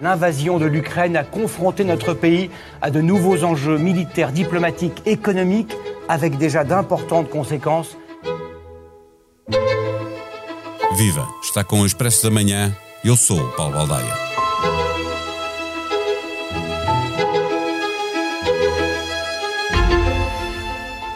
L'invasion de l'Ukraine a confronté notre pays à de nouveaux enjeux militaires, diplomatiques, économiques, avec déjà d'importantes conséquences. Viva! Está com o Expresso da Manhã. Eu sou Paulo Baldaia.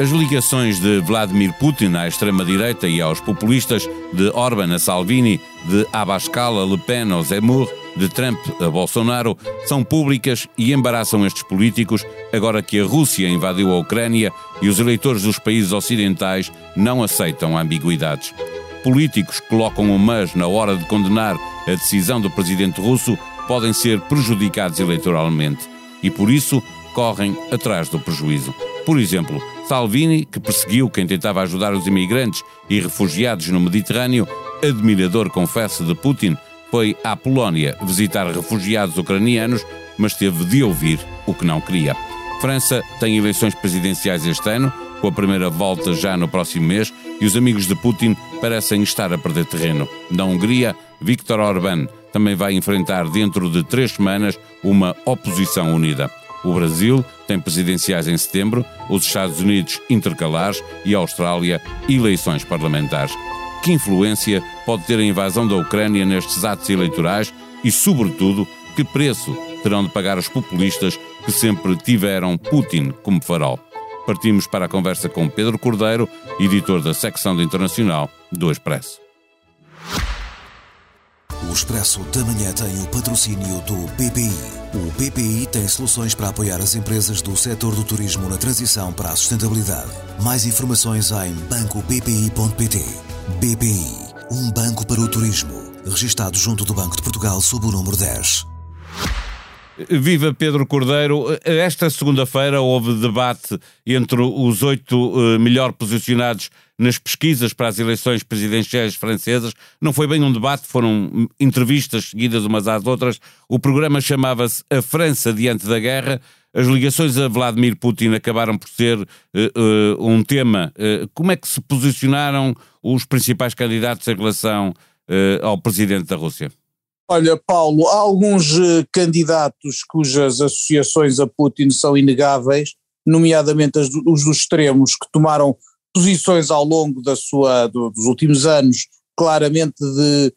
As ligações de Vladimir Putin à extrema-direita e aos populistas, de Orban a Salvini, de Abascal a Le Pen ao Zemmour, de Trump a Bolsonaro, são públicas e embaraçam estes políticos agora que a Rússia invadiu a Ucrânia e os eleitores dos países ocidentais não aceitam ambiguidades. Políticos que colocam o mas na hora de condenar a decisão do presidente russo podem ser prejudicados eleitoralmente e, por isso, correm atrás do prejuízo. Por exemplo, Salvini, que perseguiu quem tentava ajudar os imigrantes e refugiados no Mediterrâneo, admirador, confesso, de Putin, foi à Polónia visitar refugiados ucranianos, mas teve de ouvir o que não queria. França tem eleições presidenciais este ano, com a primeira volta já no próximo mês, e os amigos de Putin parecem estar a perder terreno. Na Hungria, Viktor Orbán também vai enfrentar dentro de três semanas uma oposição unida. O Brasil tem presidenciais em setembro, os Estados Unidos intercalares e a Austrália eleições parlamentares. Que influência pode ter a invasão da Ucrânia nestes atos eleitorais e, sobretudo, que preço terão de pagar os populistas que sempre tiveram Putin como farol? Partimos para a conversa com Pedro Cordeiro, editor da secção de internacional do Expresso. O Expresso da Manhã tem o patrocínio do BPI. O BPI tem soluções para apoiar as empresas do setor do turismo na transição para a sustentabilidade. Mais informações em bancobpi.pt. BPI, um banco para o turismo. Registado junto do Banco de Portugal sob o número 10. Viva Pedro Cordeiro. Esta segunda-feira houve debate entre os oito uh, melhor posicionados nas pesquisas para as eleições presidenciais francesas. Não foi bem um debate, foram entrevistas seguidas umas às outras. O programa chamava-se A França Diante da Guerra. As ligações a Vladimir Putin acabaram por ser uh, uh, um tema. como é que se posicionaram os principais candidatos em relação ao presidente da Rússia? Olha, Paulo, há alguns uh, candidatos cujas associações a Putin são inegáveis, nomeadamente as, os dos extremos, que tomaram posições ao longo da sua, do, dos últimos anos, claramente de,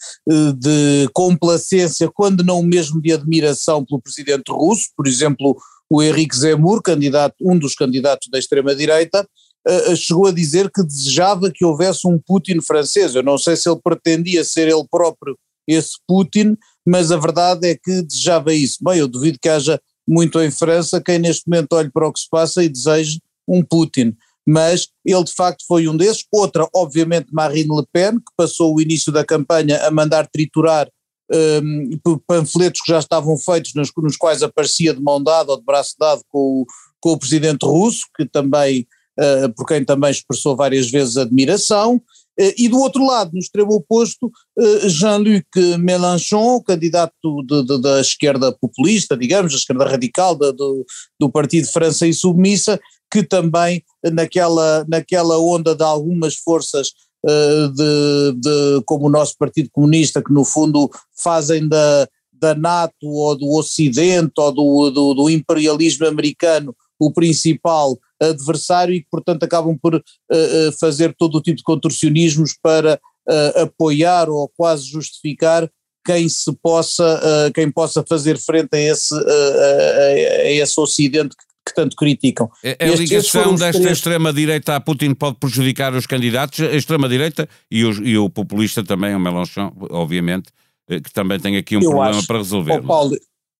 de complacência, quando não mesmo de admiração pelo presidente russo, por exemplo, o Henrique Zemmour, candidato, um dos candidatos da extrema-direita, uh, chegou a dizer que desejava que houvesse um Putin francês. Eu não sei se ele pretendia ser ele próprio esse Putin, mas a verdade é que desejava isso. Bem, eu duvido que haja muito em França quem neste momento olhe para o que se passa e deseje um Putin. Mas ele de facto foi um desses. Outra, obviamente, Marine Le Pen, que passou o início da campanha a mandar triturar um, panfletos que já estavam feitos, nos, nos, quais aparecia de mão dada ou de braço dado com o, com o presidente russo, que também, uh, por quem também expressou várias vezes admiração. Eh, e do outro lado, no extremo oposto, eh, Jean-Luc Mélenchon, candidato de, de, da esquerda populista, digamos, da esquerda radical de, do, do Partido França Insubmissa, que também naquela, naquela onda de algumas forças de, de, como o nosso Partido Comunista, que no fundo fazem da, da NATO ou do Ocidente ou do, do, do imperialismo americano o principal adversário e que, portanto, acabam por uh, fazer todo o tipo de contorcionismos para uh, apoiar ou quase justificar quem se possa, uh, quem possa fazer frente a esse, a, a esse Ocidente que, que tanto criticam. A, a ligação desta três... extrema-direita a Putin pode prejudicar os candidatos, a extrema-direita e, e, o populista também, o Mélenchon, obviamente, que também tem aqui um Eu problema acho, para resolver. Oh, Paulo,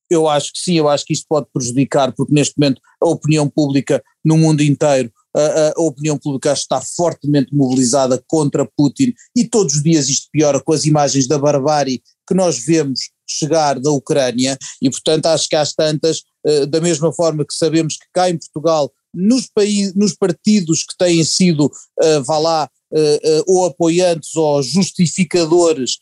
eu acho que sim, eu acho que isto pode prejudicar, porque neste momento a opinião pública no mundo inteiro, a, a, opinião pública está fortemente mobilizada contra Putin e todos os dias isto piora com as imagens da barbárie que nós vemos chegar da Ucrânia e portanto acho que às tantas, uh, da mesma forma que sabemos que cá em Portugal, nos, países, nos partidos que têm sido, uh, vá lá, uh, ou apoiantes ou justificadores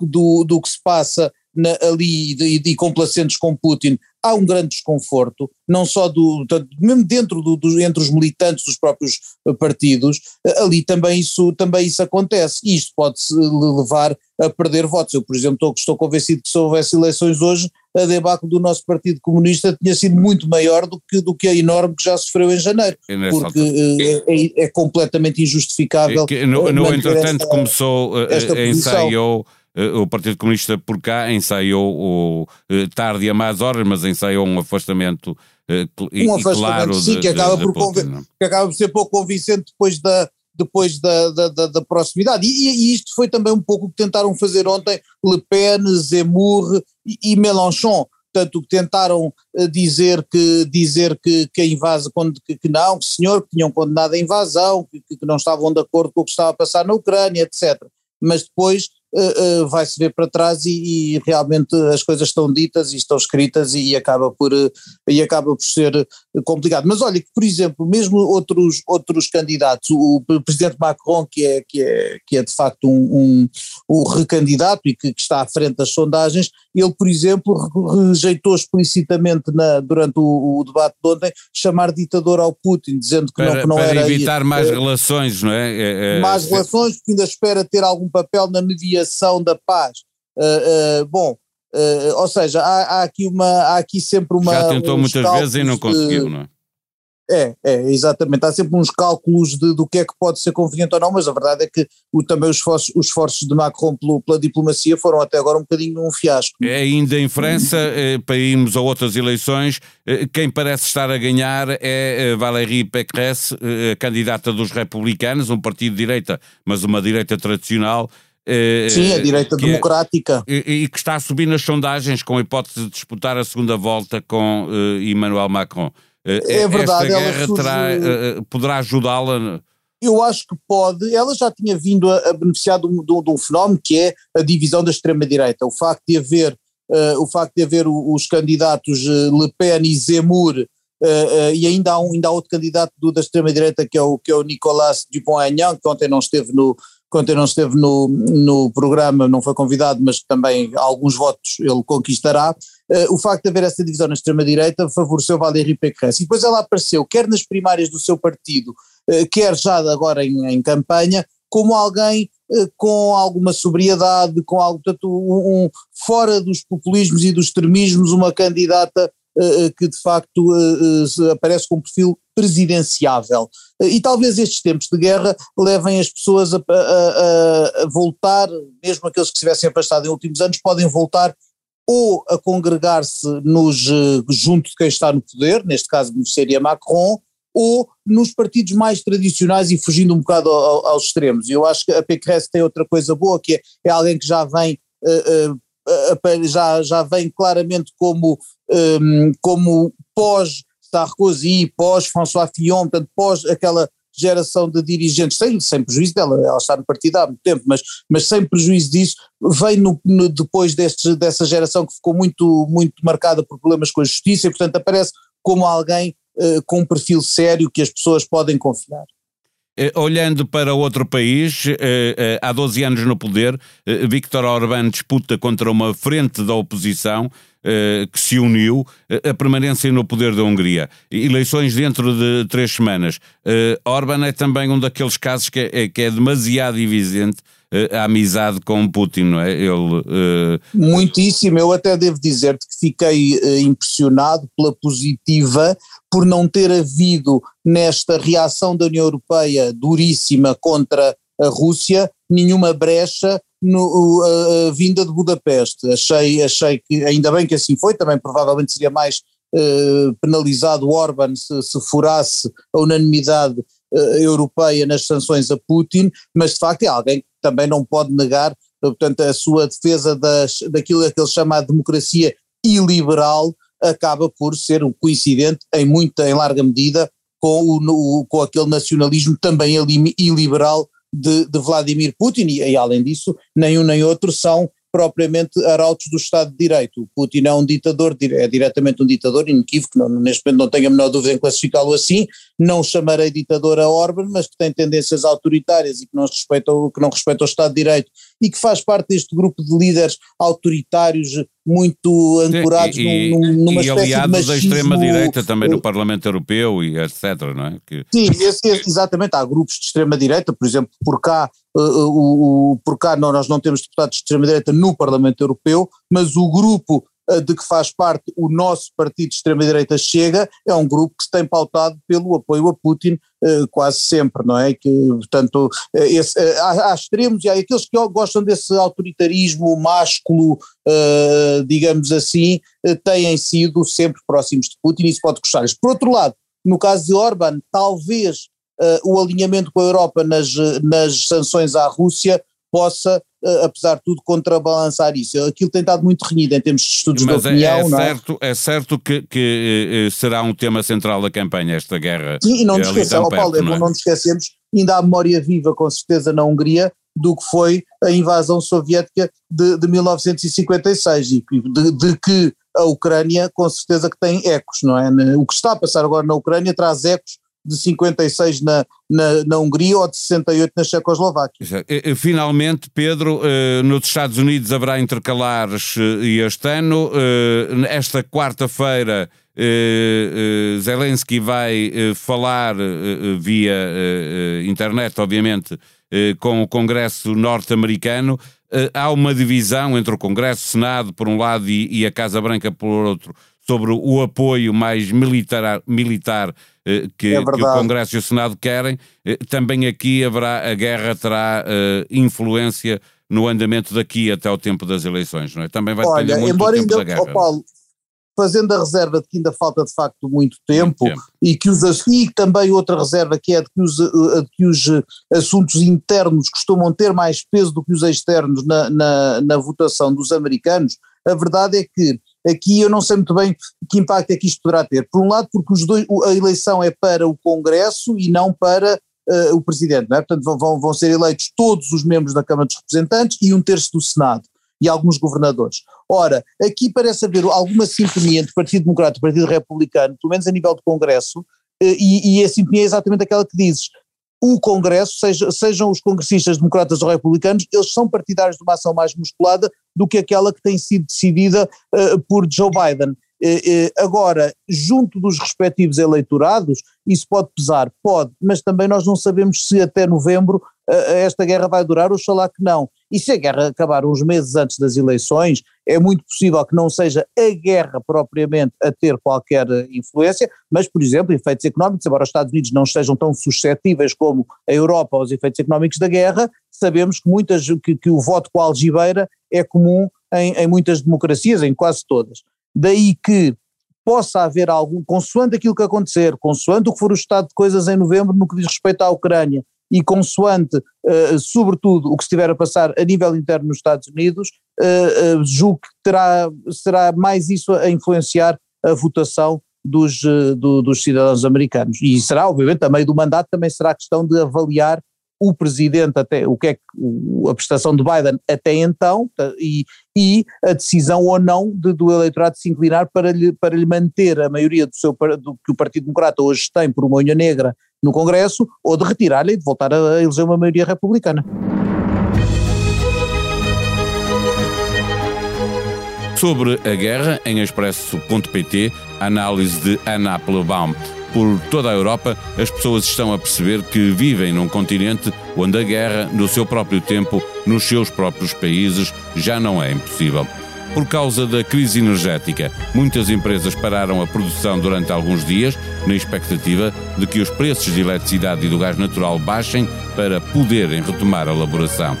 do, do que se passa na, ali e, e, complacentes com Putin, há um grande desconforto, não só do, mesmo dentro do, do, entre os militantes dos próprios eh, partidos, eh, ali também isso, também isso acontece, e isto pode-se levar a perder votos. Eu, por exemplo, estou, estou convencido que se houvesse eleições hoje, a debacle do nosso Partido Comunista tinha sido muito maior do que, do que a enorme que já sofreu em janeiro, porque é, é, é, completamente injustificável. Que, no, no entretanto, esta, começou, ensaiou eh, o Partido Comunista por cá ensaiou o, eh, tarde e a más horas, mas ensaiou um afastamento eh, um afastamento, claro sim, de, que, acaba de, por Putin, que acaba por ser pouco convincente depois da, depois da, da, da, da proximidade. E, e, isto foi também um pouco o que tentaram fazer ontem Le Pen, Zemmour e, e Mélenchon. Tanto que tentaram dizer que, dizer que, que a invasão, que, que não, que senhor, que tinham condenado a invasão, que, que não estavam de acordo com o que estava a passar na Ucrânia, etc. Mas depois uh, uh, vai-se ver para trás e, e, realmente as coisas estão ditas e estão escritas e, acaba por, uh, e acaba por ser complicado. Mas olha que, por exemplo, mesmo outros, outros candidatos, o, o presidente Macron, que é, que é, que é de facto um, um, um recandidato e que, que, está à frente das sondagens, ele, por exemplo, rejeitou explicitamente na, durante o, o, debate de ontem chamar ditador ao Putin, dizendo que para, não, que não para era. Para evitar mais relações, não é? é, é mais relações, porque ainda espera ter algum papel na mediação mediação da paz. Uh, uh, bom, uh, ou seja, há, há, aqui uma, há aqui sempre uma. Já tentou muitas vezes e não conseguiu, não é? É, é, exatamente. Há sempre uns cálculos de, do que é que pode ser conveniente ou não, mas a verdade é que o, também os esforços, os esforços de Macron pelo, pela diplomacia foram até agora um bocadinho um fiasco. É ainda em França, eh, para irmos a outras eleições, eh, quem parece estar a ganhar é eh, Valérie Pécresse, candidata dos republicanos, um partido de direita, mas uma direita tradicional, Sim, a direita é democrática. E, e, que está a subir nas sondagens com a hipótese de disputar a segunda volta com uh, Emmanuel Macron. Uh, é verdade, esta guerra surge... terá, uh, poderá ajudá-la? Eu acho que pode. Ela já tinha vindo a, a beneficiar de um, de, de um, fenómeno que é a divisão da extrema-direita. O facto de haver, o facto de haver os candidatos Le Pen e Zemmour Uh, uh, e ainda há, um, ainda há outro candidato do, da extrema-direita que é o, que é o Nicolas Dupont-Aignan, que ontem não esteve no, quando não esteve no, no programa, não foi convidado, mas também alguns votos ele conquistará, uh, o facto de haver essa divisão na extrema-direita favoreceu Valérie Pécresse. E depois ela apareceu, quer nas primárias do seu partido, uh, quer já agora em, em campanha, como alguém uh, com alguma sobriedade, com algo, portanto, um, um, fora dos populismos e dos extremismos, uma candidata eh, eh, que de facto eh, aparece com um perfil presidenciável. E talvez estes tempos de guerra levem as pessoas a, a, a voltar, mesmo aqueles que se tivessem afastado em últimos anos, podem voltar ou a congregar-se nos junto de quem está no poder, neste caso seria Macron, ou nos partidos mais tradicionais e fugindo um bocado ao, aos extremos. Eu acho que a PQS tem outra coisa boa, que é, é alguém que já vem uh, uh, já, já vem claramente como, um, como pós-Sarkozy, pós-François Fillon, portanto, pós aquela geração de dirigentes, sem, sem prejuízo dela, ela está no partido há muito tempo, mas, mas sem prejuízo disso, vem no, no, depois destes, dessa geração que ficou muito, muito marcada por problemas com a justiça e, portanto, aparece como alguém uh, com um perfil sério que as pessoas podem confiar. Eh, olhando para outro país, eh, eh, há 12 anos no poder, Viktor Orbán disputa contra uma frente da oposição que se uniu a permanência no poder da Hungria. Eleições dentro de três semanas. Orbán é também um daqueles casos que é, que é demasiado evidente a amizade com Putin, não é? Ele, uh... Muitíssimo, eu até devo dizer-te que fiquei uh, impressionado pela positiva por não ter havido nesta reação da União Europeia duríssima contra a Rússia nenhuma brecha no, a, a, vinda de Budapeste. Achei, achei que, ainda bem que assim foi, também provavelmente seria mais uh, penalizado Orban se, se furasse a unanimidade uh, europeia nas sanções a Putin, mas de facto é alguém que também não pode negar portanto, a sua defesa das, daquilo que ele chama de democracia iliberal, acaba por ser um coincidente em muita, em larga medida, com, o, com aquele nacionalismo também iliberal de, de Vladimir Putin, e, e, além disso, nem um nem outro são propriamente arautos do Estado de Direito. O Putin é um ditador, é diretamente um ditador inequívoco, não, neste momento não tenho a menor dúvida em classificá-lo assim, não chamarei ditador a Orban, mas que tem tendências autoritárias e que não respeita, que não respeita o Estado de Direito e que faz parte deste grupo de líderes autoritários muito ancorados e, num, numa e espécie aliados de da machismo, extrema-direita também no Parlamento Europeu e etc, não é? Que... Sim, esse, esse, exatamente, há grupos de extrema-direita, por exemplo, por cá, uh, o, o, por cá não, nós não temos deputados de extrema-direita no Parlamento Europeu, mas o grupo uh, de que faz parte o nosso partido de extrema-direita Chega, é um grupo que se tem pautado pelo apoio a Putin uh, quase sempre, não é? Que, portanto, esse, há, há, extremos e há aqueles que gostam desse autoritarismo másculo, digamos assim, têm sido sempre próximos de Putin e isso pode custar-lhes. Por outro lado, no caso de Orban, talvez o alinhamento com a Europa nas, nas sanções à Rússia possa, apesar de tudo, contrabalançar isso. Aquilo tem estado muito renhido em termos de estudos Mas de opinião. É, é, é? certo, é certo que, que, será um tema central da campanha, esta guerra. Sim, e não nos esqueçamos, Paulo, não, é? não nos esquecemos, ainda há memória viva, com certeza, na Hungria, do que foi a invasão soviética de, de 1956 e de, de que a Ucrânia com certeza que tem ecos, não é? O que está a passar agora na Ucrânia traz ecos de 56 na, na, na Hungria ou de 68 na Checoslováquia. Finalmente, Pedro, eh, nos Estados Unidos haverá intercalares eh, este ano. Eh, esta quarta-feira, Zelensky vai falar via internet, obviamente, com o Congresso norte-americano. Há uma divisão entre o Congresso, Senado, por um lado, e, e a Casa Branca, por outro, sobre o apoio mais militar, militar que, é que, o Congresso e o Senado querem, eh, também aqui haverá, a guerra terá uh, influência no andamento daqui até o tempo das eleições, não é? Também vai depender Olha, muito embora do tempo ainda, da guerra. Oh Paulo, fazendo a reserva de que ainda falta de facto muito tempo, muito tempo. E, que os, e também outra reserva que é de que, os, de que os assuntos internos costumam ter mais peso do que os externos na, na, na votação dos americanos, a verdade é que aqui eu não sei muito bem que impacto é que isto poderá ter. Por um lado, porque os dois, a eleição é para o Congresso e não para uh, o Presidente, não é? Portanto, vão, vão ser eleitos todos os membros da Câmara dos Representantes e um terço do Senado e alguns governadores. Ora, aqui parece haver alguma sintonia entre o Partido Democrata e o Partido Republicano, pelo menos a nível do Congresso, uh, e, e a sintonia é exatamente aquela que dizes o Congresso, seja, sejam os congressistas democratas ou republicanos, eles são partidários de uma ação mais musculada do que aquela que tem sido decidida uh, por Joe Biden. Uh, uh, agora, junto dos respectivos eleitorados, isso pode pesar? Pode, mas também nós não sabemos se até novembro esta guerra vai durar, oxalá que não. E se a guerra acabar uns meses antes das eleições, é muito possível que não seja a guerra propriamente a ter qualquer influência, mas, por exemplo, efeitos económicos, embora os Estados Unidos não estejam tão suscetíveis como a Europa aos efeitos económicos da guerra, sabemos que, muitas, que, que o voto com a algibeira é comum em, em muitas democracias, em quase todas. Daí que possa haver algum, consoante aquilo que acontecer, consoante o que for o estado de coisas em novembro no que diz respeito à Ucrânia, e consoante, uh, sobretudo, o que estiver a passar a nível interno nos Estados Unidos, uh, uh, julgo que terá, será mais isso a influenciar a votação dos, do, dos cidadãos americanos. E será, obviamente, meio do mandato também será questão de avaliar o presidente até, o que é que, a prestação de Biden até então e, e a decisão ou não de, do eleitorado se inclinar para lhe, para lhe manter a maioria do, seu, do que o Partido Democrata hoje tem por uma unha negra no Congresso ou de retirar-lhe e de voltar a eleger uma maioria republicana. Sobre a guerra, em expresso.pt, análise de Ana Applebaum. Por toda a Europa, as pessoas estão a perceber que vivem num continente onde a guerra, no seu próprio tempo, nos seus próprios países, já não é impossível. Por causa da crise energética, muitas empresas pararam a produção durante alguns dias, na expectativa de que os preços de eletricidade e do gás natural baixem para poderem retomar a elaboração.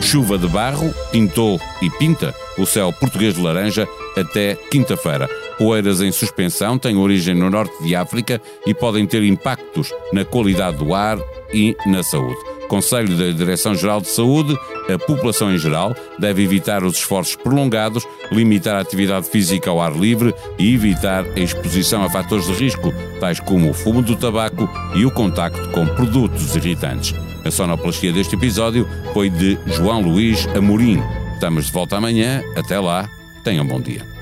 Chuva de barro pintou e pinta o céu português de laranja até quinta-feira. Poeiras em suspensão têm origem no norte de África e podem ter impactos na qualidade do ar e na saúde. Conselho da Direção-Geral de Saúde, a população em geral deve evitar os esforços prolongados, limitar a atividade física ao ar livre e evitar a exposição a fatores de risco, tais como o fumo do tabaco e o contacto com produtos irritantes. A sonoplastia deste episódio foi de João Luís Amorim. Estamos de volta amanhã. Até lá. Tenham um bom dia.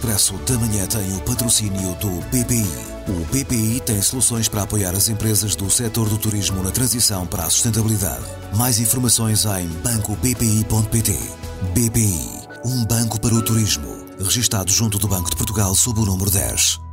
Expresso da Manhã tem o patrocínio do BPI. O BPI tem soluções para apoiar as empresas do setor do turismo na transição para a sustentabilidade. Mais informações em bancobpi.pt. BPI, um banco para o turismo. Registado junto do Banco de Portugal sob o número 10.